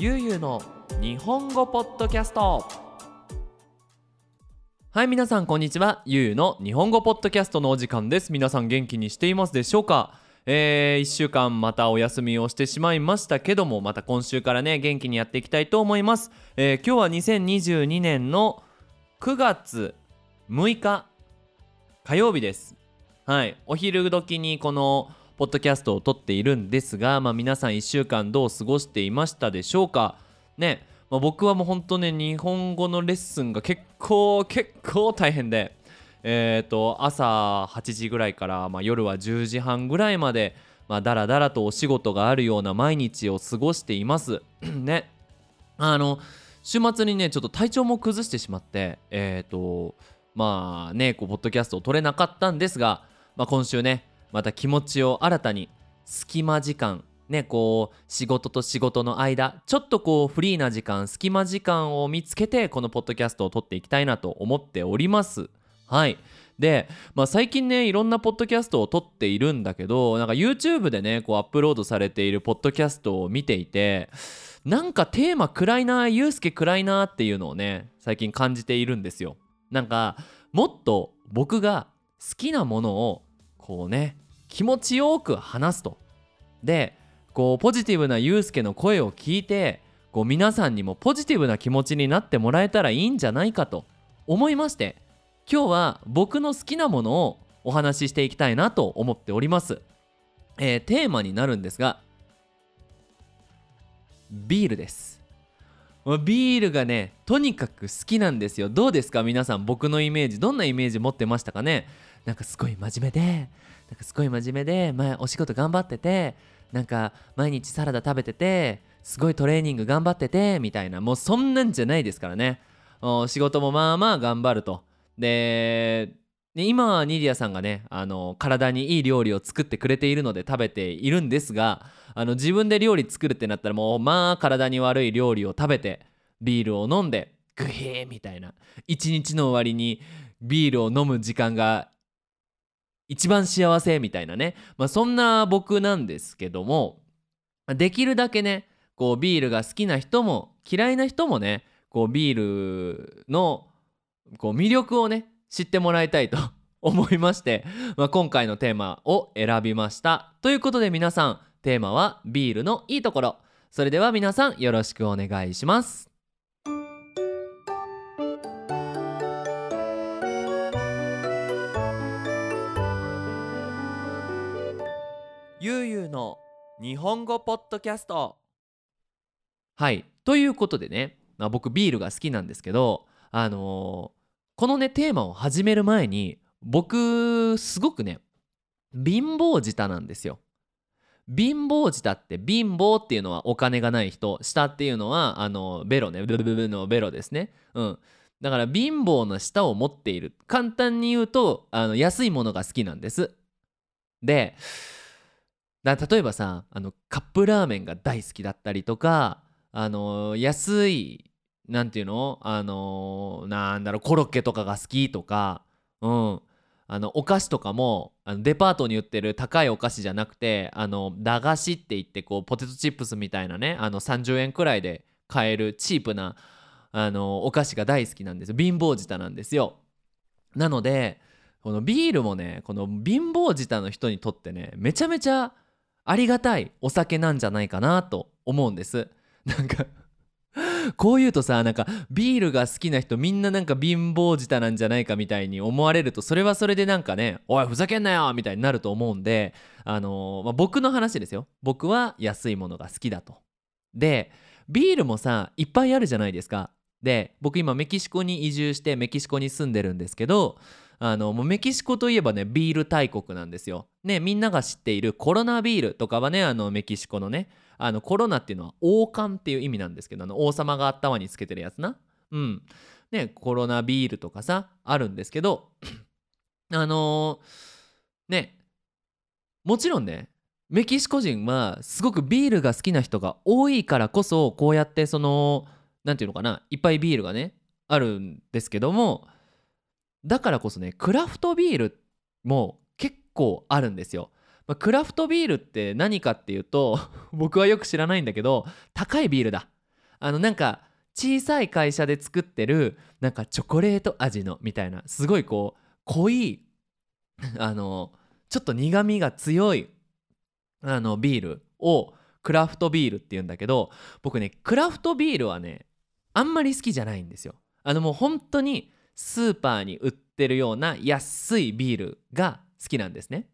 ゆうゆうの日本語ポッドキャスト。はい皆さんこんにちは。ゆうゆうの日本語ポッドキャストのお時間です。皆さん元気にしていますでしょうか？えー、1週間またお休みをしてしまいましたけどもまた今週からね元気にやっていきたいと思います、えー、今日は2022年の9月6日火曜日です。はいお昼時にこのポッドキャストを撮っているんですが、まあ、皆さん1週間どう過ごしていましたでしょうか？ね、まあ、僕はもう本当ね日本語のレッスンが結構結構大変でえーと、朝8時ぐらいから、まあ、夜は10時半ぐらいまで、まあ、だらだらとお仕事があるような毎日を過ごしています。ねあの週末にねちょっと体調も崩してしまってえっ、ー、とまあねこうポッドキャストを撮れなかったんですが、まあ、今週ねまた気持ちを新たに隙間時間ねこう仕事と仕事の間ちょっとこうフリーな時間隙間時間を見つけてこのポッドキャストを撮っていきたいなと思っております。はい。で、まあ、最近ねいろんなポッドキャストを撮っているんだけどなんか YouTube でねこうアップロードされているポッドキャストを見ていてなんかテーマ暗いなユうスケ暗いなっていうのをね最近感じているんですよ。なんかもっと僕が好きなものをこうね気持ちよく話すと。でこうポジティブなユうスケの声を聞いてこう皆さんにもポジティブな気持ちになってもらえたらいいんじゃないかと思いまして今日は僕の好きなものをお話ししていきたいなと思っております、えー、テーマになるんですがビールです。ビールがねとにかく好きなんですよ。どうですか？皆さん僕のイメージどんなイメージ持ってましたかね？なんかすごい真面目でなんかすごい真面目で前お仕事頑張っててなんか毎日サラダ食べててすごいトレーニング頑張っててみたいな。もうそんなんじゃないですからね。仕事もまあまあ頑張ると。で今はニディアさんがねあの体にいい料理を作ってくれているので食べているんですがあの自分で料理作るってなったらもうまあ体に悪い料理を食べてビールを飲んでグヘーみたいな。一日の終わりにビールを飲む時間が一番幸せみたいなね、まあ、そんな僕なんですけどもできるだけねこうビールが好きな人も嫌いな人もねこうビールのこう魅力をね知ってもらいたいと 思いまして、まあ、今回のテーマを選びました。ということで皆さんテーマはビールのいいところ。それでは皆さんよろしくお願いします。日本語ポッドキャストはいということでね、まあ、僕ビールが好きなんですけどあのこのねテーマを始める前に僕すごくね貧乏舌なんですよ。貧乏舌って貧乏っていうのはお金がない人舌っていうのはあのベロねブルブルのベロですね。うん。だから貧乏な舌を持っている簡単に言うとあの安いものが好きなんです。でだ例えばさあのカップラーメンが大好きだったりとかあの安いなんていうの？あの、なんだろうコロッケとかが好きとかうん。あのお菓子とかもあのデパートに売ってる高いお菓子じゃなくてあの駄菓子って言ってこうポテトチップスみたいなねあの30円くらいで買えるチープなあのお菓子が大好きなんです貧乏舌なんですよ。なのでこのビールもねこの貧乏舌の人にとってねめちゃめちゃありがたいお酒なんじゃないかなと思うんです。なんかこう言うとさなんかビールが好きな人みんななんか貧乏舌なんじゃないかみたいに思われるとそれはそれでなんかねおいふざけんなよみたいになると思うんであのー、まあ、僕の話ですよ。僕は安いものが好きだと。でビールもさいっぱいあるじゃないですか。で僕今メキシコに移住してメキシコに住んでるんですけどあのもうメキシコといえばねビール大国なんですよ。ねみんなが知っているコロナビールとかはねあのメキシコのねあのコロナっていうのは王冠っていう意味なんですけどあの王様が頭につけてるやつな。うん。ねコロナビールとかさあるんですけど あのー、ねもちろんねメキシコ人はすごくビールが好きな人が多いからこそこうやってその何て言うのかないっぱいビールがねあるんですけどもだからこそねクラフトビールも結構あるんですよ。まあ、クラフトビールって何かっていうと 僕はよく知らないんだけど高いビールだあのなんか小さい会社で作ってるなんかチョコレート味のみたいなすごいこう濃い あのちょっと苦みが強いあのビールをクラフトビールって言うんだけど僕ねクラフトビールはねあんまり好きじゃないんですよあのもう本当にスーパーに売ってるような安いビールが好きなんですね。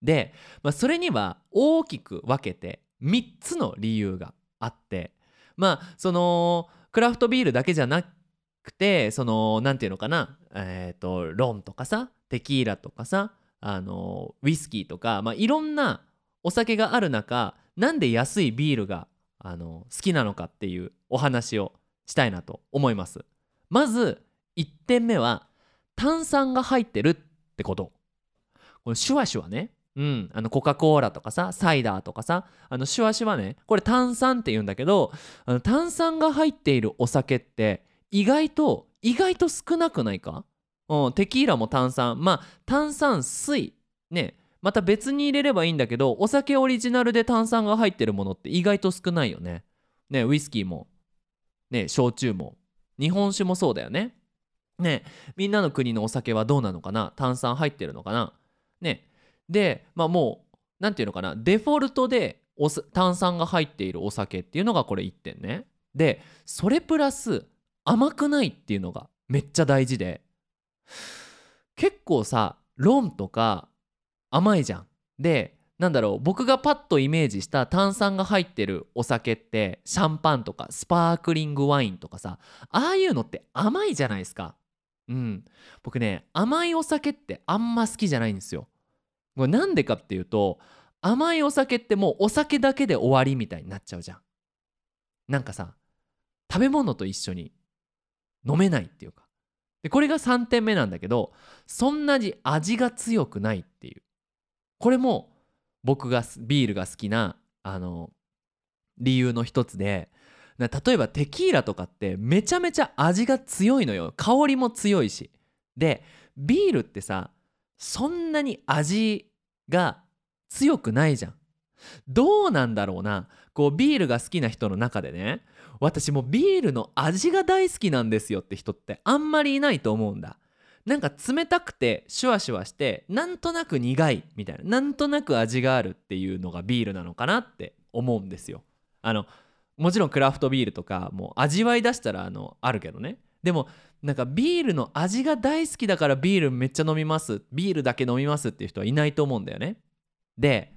で、まあ、それには大きく分けて3つの理由があってまあそのクラフトビールだけじゃなくてその何て言うのかなえっ、ー、とロンとかさテキーラとかさあのウイスキーとか、まあ、いろんなお酒がある中なんで安いビールがあの好きなのかっていうお話をしたいなと思います。まず1点目は炭酸が入ってるってこと。このシュワシュワね。うん、あのコカ・コーラとかさサイダーとかさあのシュワシュワね。これ炭酸って言うんだけどあの炭酸が入っているお酒って意外と意外と少なくないか、うん、テキーラも炭酸。まあ炭酸水。ね。また別に入れればいいんだけどお酒オリジナルで炭酸が入ってるものって意外と少ないよね。ね。ウイスキーも。ね。焼酎も。日本酒もそうだよね。ねみんなの国のお酒はどうなのかな？炭酸入ってるのかな？ねでまあもう何て言うのかな？デフォルトで炭酸が入っているお酒っていうのがこれ1点ね。でそれプラス甘くないっていうのがめっちゃ大事で結構さロンとか甘いじゃん。でなんだろう僕がパッとイメージした炭酸が入ってるお酒ってシャンパンとかスパークリングワインとかさああいうのって甘いじゃないですか。うん、僕ね甘いお酒ってあんま好きじゃないんですよ。これなんでかっていうと甘いお酒ってもうお酒だけで終わりみたいになっちゃうじゃん。なんかさ食べ物と一緒に飲めないっていうかでこれが3点目なんだけどそんなに味が強くないっていうこれも僕がビールが好きなあの理由の一つで例えばテキーラとかってめちゃめちゃ味が強いのよ。香りも強いし。でビールってさそんなに味が強くないじゃん。どうなんだろうな。こうビールが好きな人の中でね。私もビールの味が大好きなんですよって人ってあんまりいないと思うんだ。なんか冷たくてシュワシュワしてなんとなく苦いみたいな。なんとなく味があるっていうのがビールなのかなって思うんですよ。あのもちろんクラフトビールとかもう味わい出したらあのあるけどね。でもなんかビールの味が大好きだからビールめっちゃ飲みます。ビールだけ飲みますっていう人はいないと思うんだよね。で、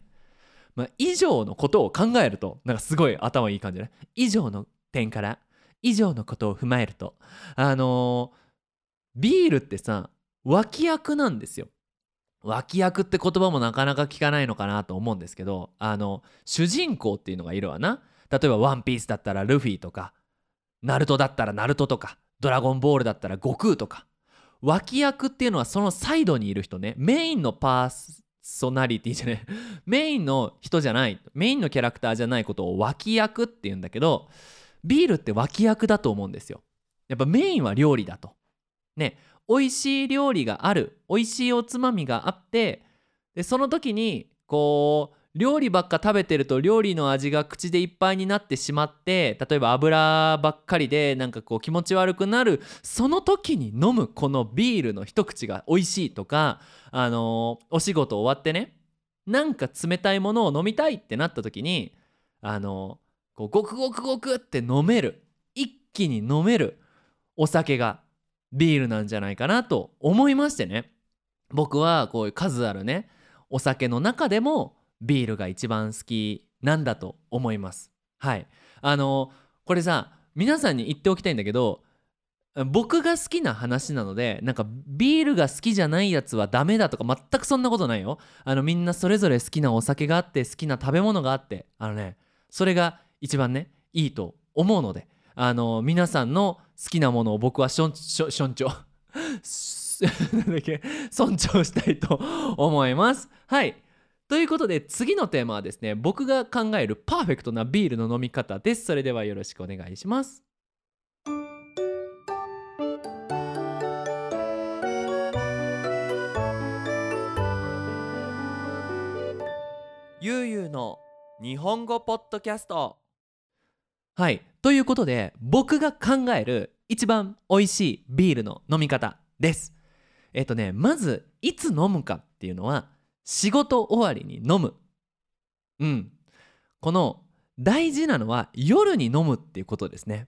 まあ、以上のことを考えるとなんかすごい頭いい感じね。以上の点から以上のことを踏まえるとあのー、ビールってさ脇役なんですよ。脇役って言葉もなかなか聞かないのかなと思うんですけどあの主人公っていうのがいるわな。例えば「ワンピースだったらルフィとかナルトだったらナルトとかドラゴンボールだったら悟空とか脇役っていうのはそのサイドにいる人ね。メインのパーソナリティじゃない。メインの人じゃない。メインのキャラクターじゃないことを脇役って言うんだけどビールって脇役だと思うんですよ。やっぱメインは料理だと。ね。美味しい料理がある。美味しいおつまみがあってでその時にこう料理ばっか食べてると料理の味が口でいっぱいになってしまって例えば油ばっかりでなんかこう気持ち悪くなるその時に飲むこのビールの一口が美味しいとかあのー、お仕事終わってねなんか冷たいものを飲みたいってなった時にあのー、こうゴクゴクゴクって飲める一気に飲めるお酒がビールなんじゃないかなと思いましてね。僕はこういう数あるねお酒の中でもビールが一番好きなんだと思います。はい。あのこれさ皆さんに言っておきたいんだけど僕が好きな話なのでなんかビールが好きじゃないやつはダメだとか全くそんなことないよ。あのみんなそれぞれ好きなお酒があって好きな食べ物があってあのねそれが一番ねいいと思うのであの皆さんの好きなものを僕はしょんしょしょんちょ 尊重したいと思います。はい。ということで次のテーマはですね僕が考えるパーフェクトなビールの飲み方です。それではよろしくお願いします。ゆうゆうの日本語ポッドキャスト。はい。ということで僕が考える一番美味しいビールの飲み方です。えっとねまずいつ飲むかっていうのは仕事終わりに飲む。うん。この大事なのは夜に飲むっていうことですね。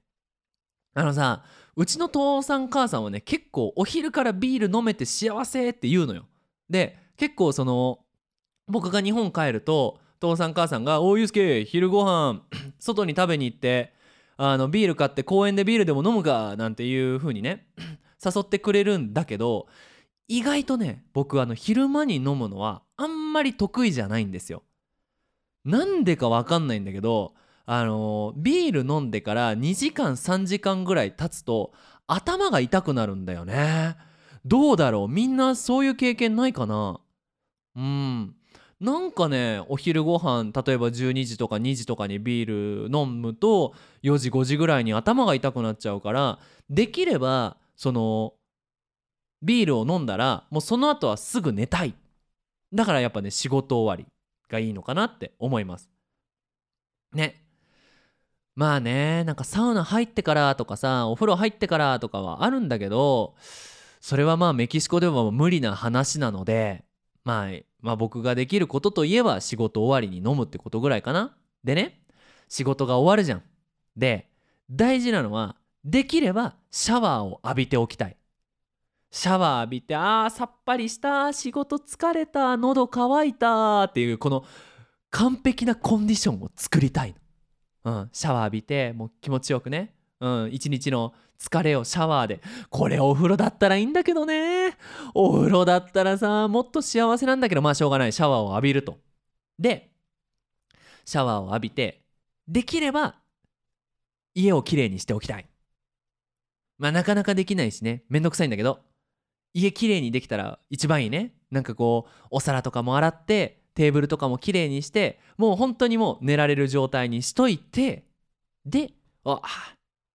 あのさうちの父さん母さんはね結構お昼からビール飲めて幸せって言うのよ。で結構その僕が日本帰ると父さん母さんが「おゆうすけ昼ご飯 外に食べに行ってあのビール買って公園でビールでも飲むか」なんていう風にね 誘ってくれるんだけど意外とね僕あの昼間に飲むのはあんまり得意じゃないんですよ。なんでかわかんないんだけどあのビール飲んでから2時間3時間ぐらい経つと頭が痛くなるんだよね。どうだろう？みんなそういう経験ないかな？うんなんかねお昼ご飯例えば12時とか2時とかにビール飲むと4時5時ぐらいに頭が痛くなっちゃうからできればそのビールを飲んだらもうその後はすぐ寝たい。だからやっぱね仕事終わりがいいのかなって思います。ね。まあねなんかサウナ入ってからとかさお風呂入ってからとかはあるんだけどそれはまあメキシコでも無理な話なので、まあ、まあ僕ができることといえば仕事終わりに飲むってことぐらいかな。でね仕事が終わるじゃん。で大事なのはできればシャワーを浴びておきたい。シャワー浴びてあーさっぱりした仕事疲れた喉乾いたっていうこの完璧なコンディションを作りたいの、うん、シャワー浴びてもう気持ちよくね、うん、一日の疲れをシャワーで。これお風呂だったらいいんだけどね。お風呂だったらさもっと幸せなんだけどまあしょうがない。シャワーを浴びると。でシャワーを浴びてできれば家をきれいにしておきたい。まあなかなかできないしね。めんどくさいんだけど。家きれいにできたら一番いいね。なんかこうお皿とかも洗ってテーブルとかもきれいにしてもう本当にもう寝られる状態にしといてであ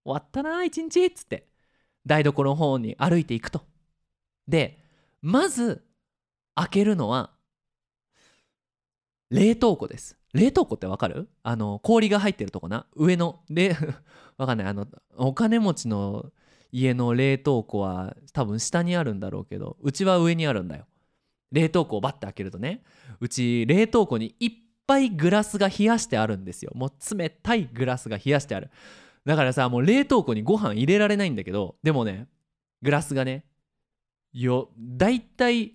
終わったな一日っつって台所の方に歩いていくと。でまず開けるのは冷凍庫です。冷凍庫ってわかる？あの氷が入ってるとこな。上のれ わかんない。あのお金持ちの家の冷凍庫は多分下にあるんだろうけどうちは上にあるんだよ。冷凍庫をバッて開けるとねうち冷凍庫にいっぱいグラスが冷やしてあるんですよ。もう冷たいグラスが冷やしてある。だからさもう冷凍庫にご飯入れられないんだけどでもねグラスがねよだいたい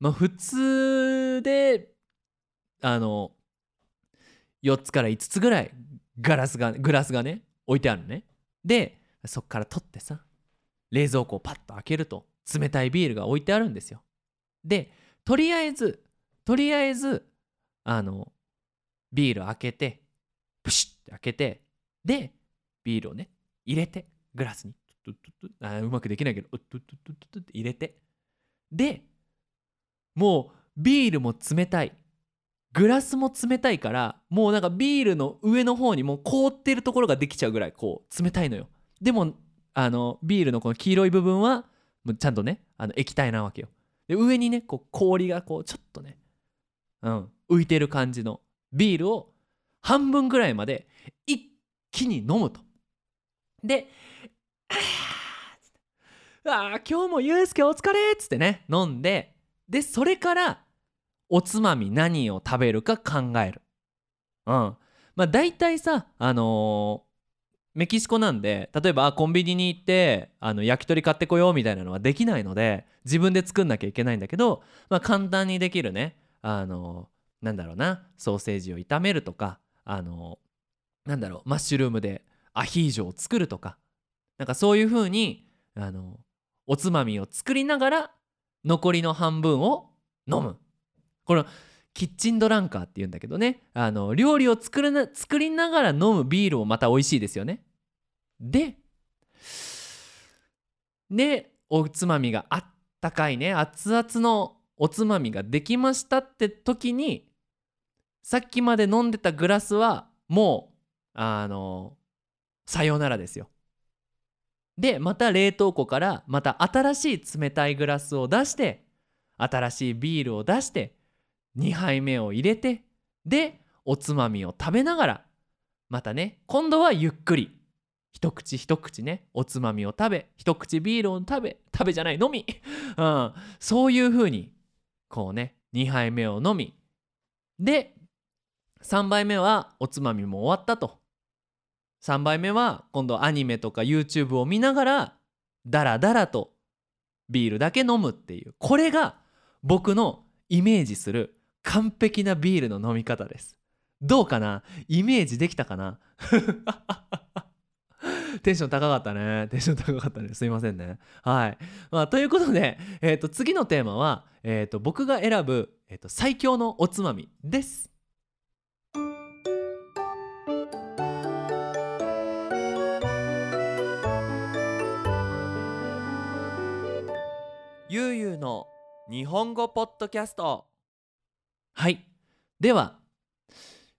まあ普通であの4つから5つぐらいガラスがグラスがね置いてあるね。でそっから取ってさ冷蔵庫をパッと開けると冷たいビールが置いてあるんですよ。でとりあえずとりあえずあのビール開けてプシッて開けてでビールをね入れてグラスにあうまくできないけどって入れてでもうビールも冷たいグラスも冷たいからもうなんかビールの上の方にもう凍ってるところができちゃうぐらいこう冷たいのよ。でもあのビールのこの黄色い部分はちゃんとねあの液体なわけよで上にねこう氷がこうちょっとねうん浮いてる感じのビールを半分ぐらいまで一気に飲むと。で、ああ、今日もゆうすけお疲れっつってね、飲んで、で、それから、おつまみ何を食べるか考える。うん。まあ、大体さ、あの、メキシコなんで例えばコンビニに行ってあの焼き鳥買ってこようみたいなのはできないので自分で作んなきゃいけないんだけど、まあ、簡単にできるねあのなんだろうなソーセージを炒めるとかあのなんだろうマッシュルームでアヒージョを作るとかなんかそういう風にあのおつまみを作りながら残りの半分を飲む。このキッチンドランカーっていうんだけどねあの料理を作るな作りながら飲むビールもまた美味しいですよね。ででおつまみがあったかいね熱々のおつまみができましたって時にさっきまで飲んでたグラスはもうあのさようならですよ。でまた冷凍庫からまた新しい冷たいグラスを出して新しいビールを出して2杯目を入れてでおつまみを食べながらまたね今度はゆっくり一口一口ね。おつまみを食べ一口ビールを食べ食べじゃない飲み、うん、そういう風にこうね2杯目を飲み。で3杯目はおつまみも終わったと。3杯目は今度アニメとか YouTube を見ながらダラダラとビールだけ飲むっていう。これが僕のイメージする完璧なビールの飲み方です。どうかな？イメージできたかな？テンション高かったね。テンション高かったね。すいませんね。はい。まあ、ということで、えー、と次のテーマは、えー、と僕が選ぶ、えー、と最強のおつまみです。ゆうゆうの日本語ポッドキャストはいでは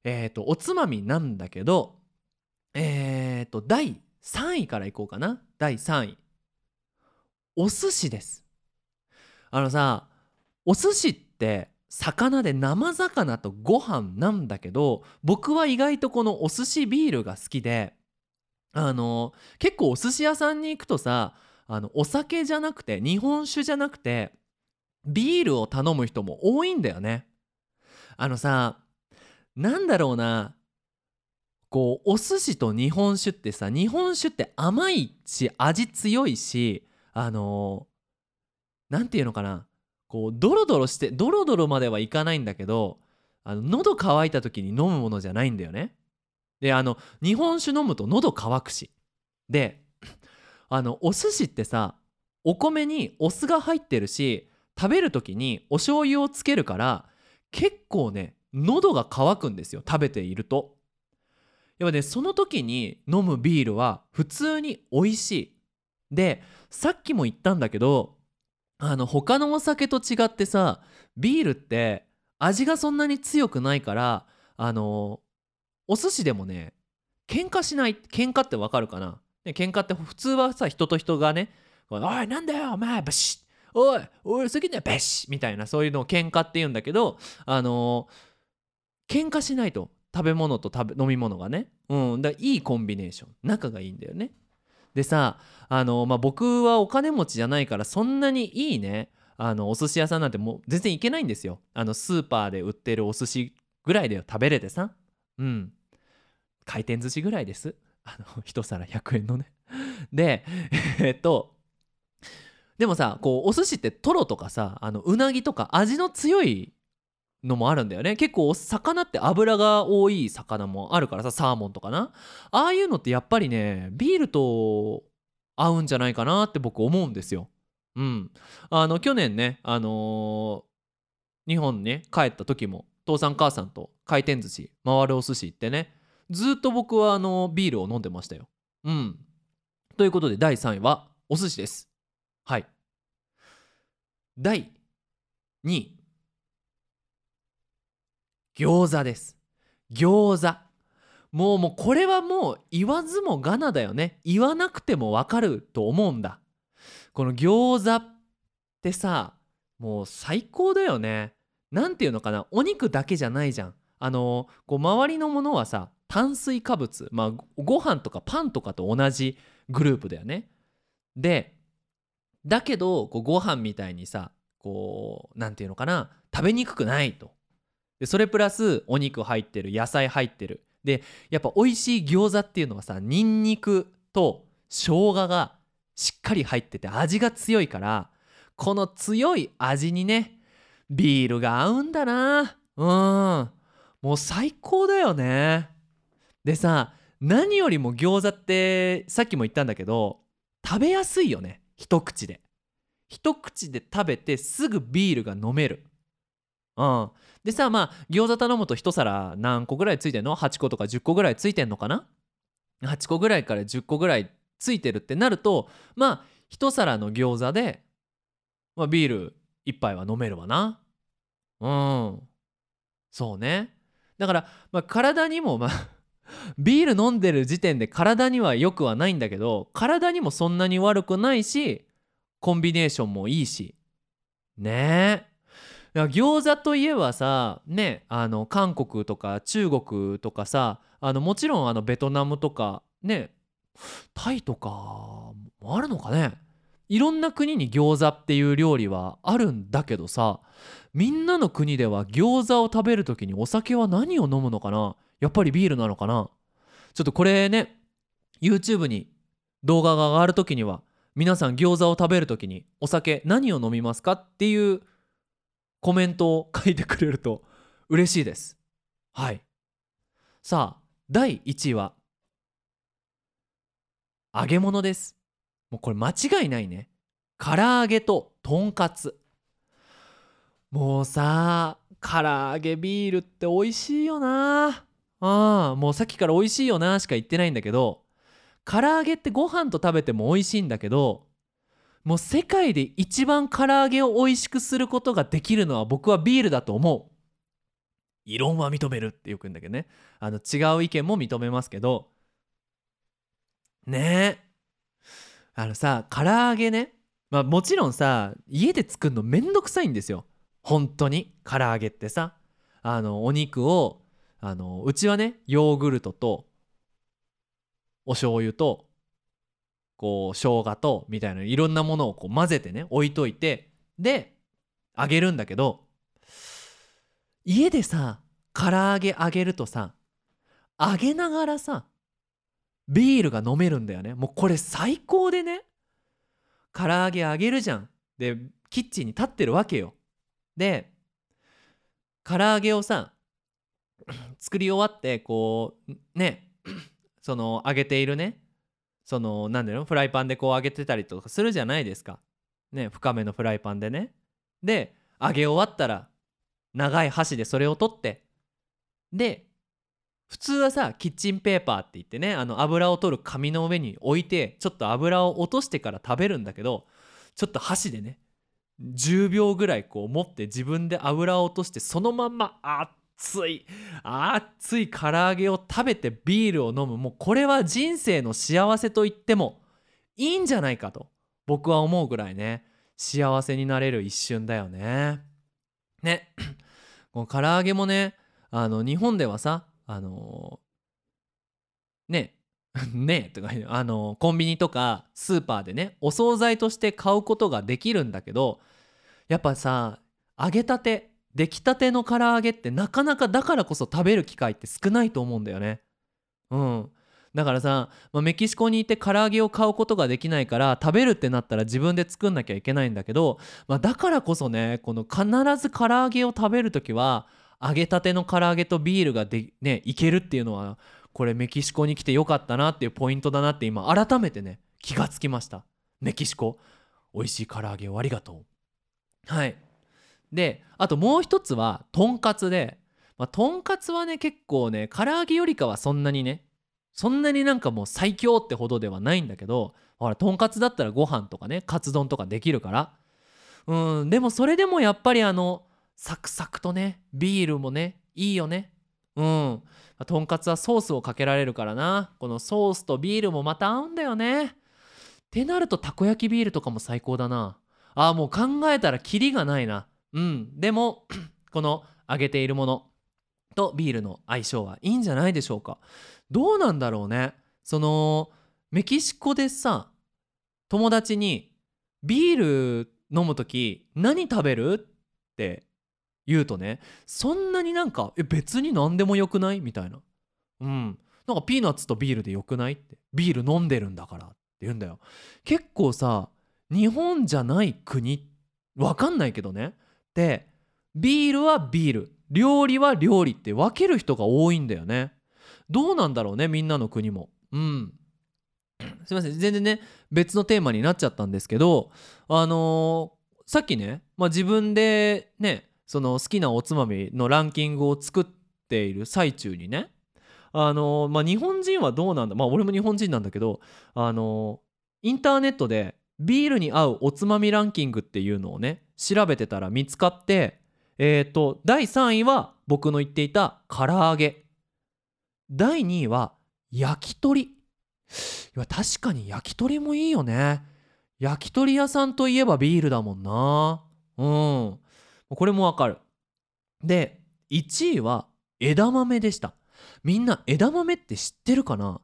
えっ、ー、とおつまみなんだけどえっ、ー、と第3位からいこうかな。第3位お寿司です。あのさお寿司って魚で生魚とご飯なんだけど僕は意外とこのお寿司ビールが好きであの結構お寿司屋さんに行くとさあのお酒じゃなくて日本酒じゃなくてビールを頼む人も多いんだよね。あのさなんだろうな。こうお寿司と日本酒ってさ日本酒って甘いし味強いしあの何、て言うのかなこうドロドロしてドロドロまではいかないんだけどあの喉乾いた時に飲むものじゃないんだよね。であの日本酒飲むと喉乾くしであのお寿司ってさお米にお酢が入ってるし食べる時にお醤油をつけるから結構ね喉が渇くんですよ食べていると。やっぱねその時に飲むビールは普通に美味しい。でさっきも言ったんだけどあの他のお酒と違ってさビールって味がそんなに強くないからあのお寿司でもね喧嘩しない喧嘩ってわかるかな？ね喧嘩って普通はさ人と人がね「おいなんだよお前バシッ！おい俺好きだよバシッ」みたいなそういうのを喧嘩って言うんだけどあの喧嘩しないと。食べ物と食べ飲み物がね。うん。だいいコンビネーション。仲がいいんだよね。でさあの、まあ、僕はお金持ちじゃないからそんなにいいね。あのお寿司屋さんなんてもう全然行けないんですよ。あのスーパーで売ってるお寿司ぐらいで食べれてさ。うん。回転寿司ぐらいです。あの 一皿100円のね。で えっとでもさこうお寿司ってトロとかさあのうなぎとか味の強いのもあるんだよね。結構魚って脂が多い魚もあるからさサーモンとかな。ああいうのってやっぱりねビールと合うんじゃないかなって僕思うんですよ。うん。あの去年ねあのー、日本ね帰った時も父さん母さんと回転寿司回るお寿司行ってねずっと僕はあのビールを飲んでましたよ。うん。ということで第3位はお寿司です。はい。第2位。餃子です。餃子。もうもうこれはもう言わずもがなだよね。言わなくてもわかると思うんだ。この餃子ってさもう最高だよね。何て言うのかな。お肉だけじゃないじゃん。あのこう周りのものはさ炭水化物。まあご飯とかパンとかと同じグループだよね。でだけどこうご飯みたいにさこう何て言うのかな。食べにくくないと。でそれプラスお肉入ってる野菜入ってる。でやっぱ美味しい餃子っていうのはさニンニクと生姜がしっかり入ってて味が強いからこの強い味にねビールが合うんだな。うん。もう最高だよね。でさ何よりも餃子ってさっきも言ったんだけど食べやすいよね。一口で。一口で食べてすぐビールが飲める。うん。でさまあ餃子頼むと1皿何個ぐらいついてんの ?8 個とか10個ぐらいついてんのかな ?8 個ぐらいから10個ぐらいついてるってなるとまあ1皿の餃子で、まあ、ビール1杯は飲めるわな。うん。そうね。だから、まあ、体にもまあ ビール飲んでる時点で体には良くはないんだけど体にもそんなに悪くないしコンビネーションもいいし。ね。え餃子といえばさねあの韓国とか中国とかさあのもちろんあのベトナムとかねタイとかもあるのかね。いろんな国に餃子っていう料理はあるんだけどさみんなの国では餃子を食べる時にお酒は何を飲むのかな。やっぱりビールなのかな。ちょっとこれね YouTube に動画が上がる時には皆さん餃子を食べる時にお酒何を飲みますかっていうコメントを書いてくれると嬉しいです。はい。さあ第1位は揚げ物です。もうこれ間違いないね。唐揚げととんかつ。もうさ唐揚げビールって美味しいよな。あもうさっきから美味しいよなしか言ってないんだけど唐揚げってご飯と食べても美味しいんだけどもう世界で一番唐揚げを美味しくすることができるのは僕はビールだと思う。異論は認めるってよく言うんだけどね。あの違う意見も認めますけど。ね。えあのさ唐揚げね。まあもちろんさ家で作るのめんどくさいんですよ。本当に。唐揚げってさ。あのお肉をあのうちはねヨーグルトとお醤油とこう生姜とみたいないろんなものをこう混ぜてね置いといてで揚げるんだけど家でさ唐揚げ揚げるとさ揚げながらさビールが飲めるんだよね。もうこれ最高でね唐揚げ揚げるじゃん。でキッチンに立ってるわけよ。で唐揚げをさ作り終わってこうねその揚げているねその何だろうフライパンでこう揚げてたりとかするじゃないですか。ね深めのフライパンでね。で揚げ終わったら長い箸でそれを取って。で普通はさキッチンペーパーって言ってねあの油を取る紙の上に置いてちょっと油を落としてから食べるんだけどちょっと箸でね10秒ぐらいこう持って自分で油を落としてそのまんまあーっ熱い熱い唐揚げを食べてビールを飲む。もうこれは人生の幸せと言ってもいいんじゃないかと僕は思うぐらいね。幸せになれる一瞬だよね。ね。この唐揚げもねあの日本ではさあのー、ね。ね。とかあのー、コンビニとかスーパーでねお惣菜として買うことができるんだけどやっぱさ揚げたて出来たての唐揚げってなかなかだからこそ食べる機会って少ないと思うんだよね。うん。だからさ、まあ、メキシコにいて唐揚げを買うことができないから食べるってなったら自分で作んなきゃいけないんだけど、まあ、だからこそねこの必ず唐揚げを食べる時は揚げたての唐揚げとビールがで、ね、いけるっていうのはこれメキシコに来てよかったなっていうポイントだなって今改めてね気がつきました。メキシコ。美味しい唐揚げをありがとう。はい。であともう一つはとんかつで、まあ、とんかつはね結構ね唐揚げよりかはそんなにねそんなになんかもう最強ってほどではないんだけどほらとんかつだったらご飯とかねカツ丼とかできるから。うんでもそれでもやっぱりあのサクサクとねビールもねいいよね。うん。とんかつはソースをかけられるからな。このソースとビールもまた合うんだよね。ってなるとたこ焼きビールとかも最高だな。あーもう考えたらキリがないな。うん。でも この揚げているものとビールの相性はいいんじゃないでしょうか。どうなんだろうね。そのメキシコでさ友達にビール飲む時何食べるって言うとねそんなになんかえ別に何でもよくない？みたいな。うん。なんかピーナッツとビールでよくないって。ビール飲んでるんだからって言うんだよ。結構さ日本じゃない国？わかんないけどね。でビールはビール料理は料理って分ける人が多いんだよね。どうなんだろうねみんなの国も。うん。すいません。全然ね別のテーマになっちゃったんですけどあのー、さっきね、まあ、自分でねその好きなおつまみのランキングを作っている最中にねあのまあ日本人はどうなんだまあ俺も日本人なんだけどあのインターネットでビールに合うおつまみランキングっていうのをね調べてたら見つかってえっ、ー、と第3位は僕の言っていた唐揚げ。第2位は焼き鳥。いや確かに焼き鳥もいいよね。焼き鳥屋さんといえばビールだもんな。うん。これもわかる。で1位は枝豆でした。みんな枝豆って知ってるかな？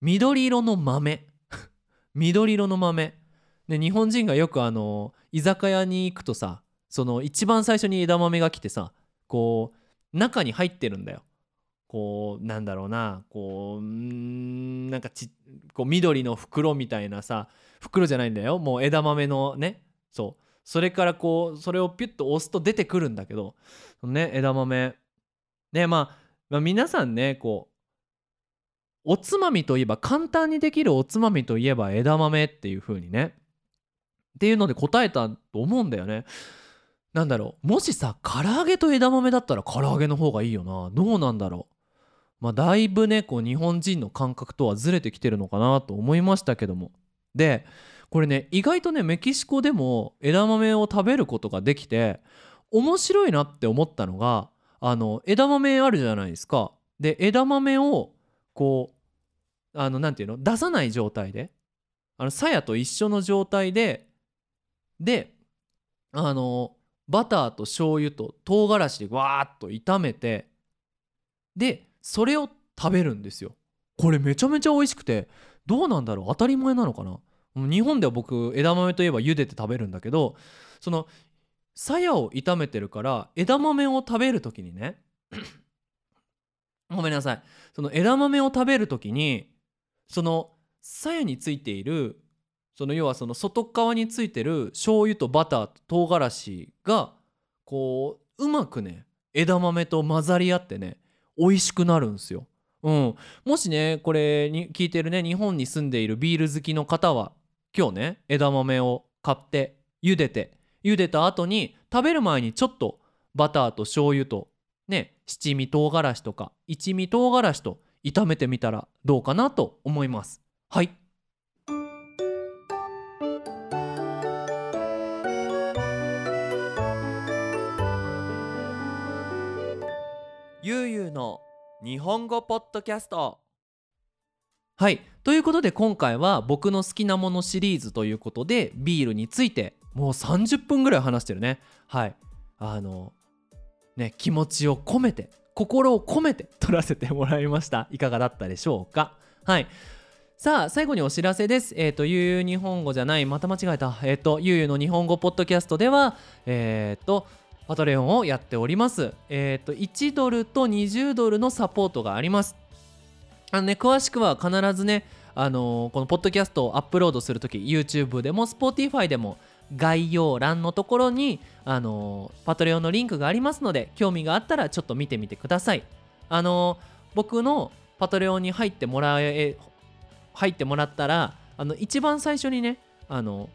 緑色の豆。緑色の豆。で日本人がよくあの居酒屋に行くとさその一番最初に枝豆が来てさこう中に入ってるんだよ。こうなんだろうなこうんなんかちこう緑の袋みたいなさ袋じゃないんだよ。もう枝豆のねそう。それからこうそれをピュッと押すと出てくるんだけどね枝豆。ねまあ、まあ、皆さんねこうおつまみといえば簡単にできるおつまみといえば枝豆っていう風にねっていうので答えたと思うんだよね。なんだろう。もしさ唐揚げと枝豆だったら唐揚げの方がいいよな。どうなんだろう。まあだいぶねこう日本人の感覚とはずれてきてるのかなと思いましたけども。でこれね意外とねメキシコでも枝豆を食べることができて面白いなって思ったのがあの枝豆あるじゃないですか。で枝豆をこうあのなんていうの？出さない状態であの鞘と一緒の状態でであのバターと醤油と唐辛子でわーっと炒めてでそれを食べるんですよ。これめちゃめちゃ美味しくてどうなんだろう？当たり前なのかな？日本では僕枝豆といえば茹でて食べるんだけどその鞘を炒めてるから枝豆を食べる時にね ごめんなさい。その枝豆を食べる時にその鞘についているその要はその外側についてる醤油とバターと唐辛子がこううまくね枝豆と混ざり合ってね美味しくなるんすよ。うん、もしねこれに聞いてるね日本に住んでいるビール好きの方は今日ね枝豆を買って茹でて茹でた後に食べる前にちょっとバターと醤油とね七味唐辛子とか一味唐辛子と炒めてみたらどうかなと思います。はい。の日本語ポッドキャスト。はい。ということで今回は僕の好きなものシリーズということでビールについてもう30分ぐらい話してるね。はい。あのね気持ちを込めて心を込めて撮らせてもらいました。いかがだったでしょうか？はい。さあ最後にお知らせです。えっ、ー、とゆうゆう日本語じゃないまた間違えた。えっ、ー、とゆうゆうの日本語ポッドキャストではえっ、ー、とパトレオンをやっております。えっ、と1ドルと20ドルのサポートがあります。あのね詳しくは必ずねあのこのポッドキャストをアップロードするとき YouTube でも Spotify でも概要欄のところにあのパトレオンのリンクがありますので興味があったらちょっと見てみてください。あの僕のパトレオンに入ってもらえ入ってもらったらあの一番最初にねあの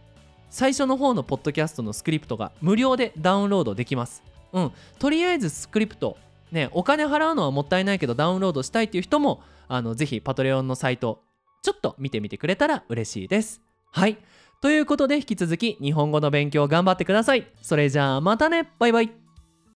最初の方のポッドキャストのスクリプトが無料でダウンロードできます。うん。とりあえずスクリプト。ねお金払うのはもったいないけどダウンロードしたいっていう人もあのぜひパトレオンのサイトちょっと見てみてくれたら嬉しいです。はい。ということで引き続き日本語の勉強頑張ってください。それじゃあまたね。バイバイ。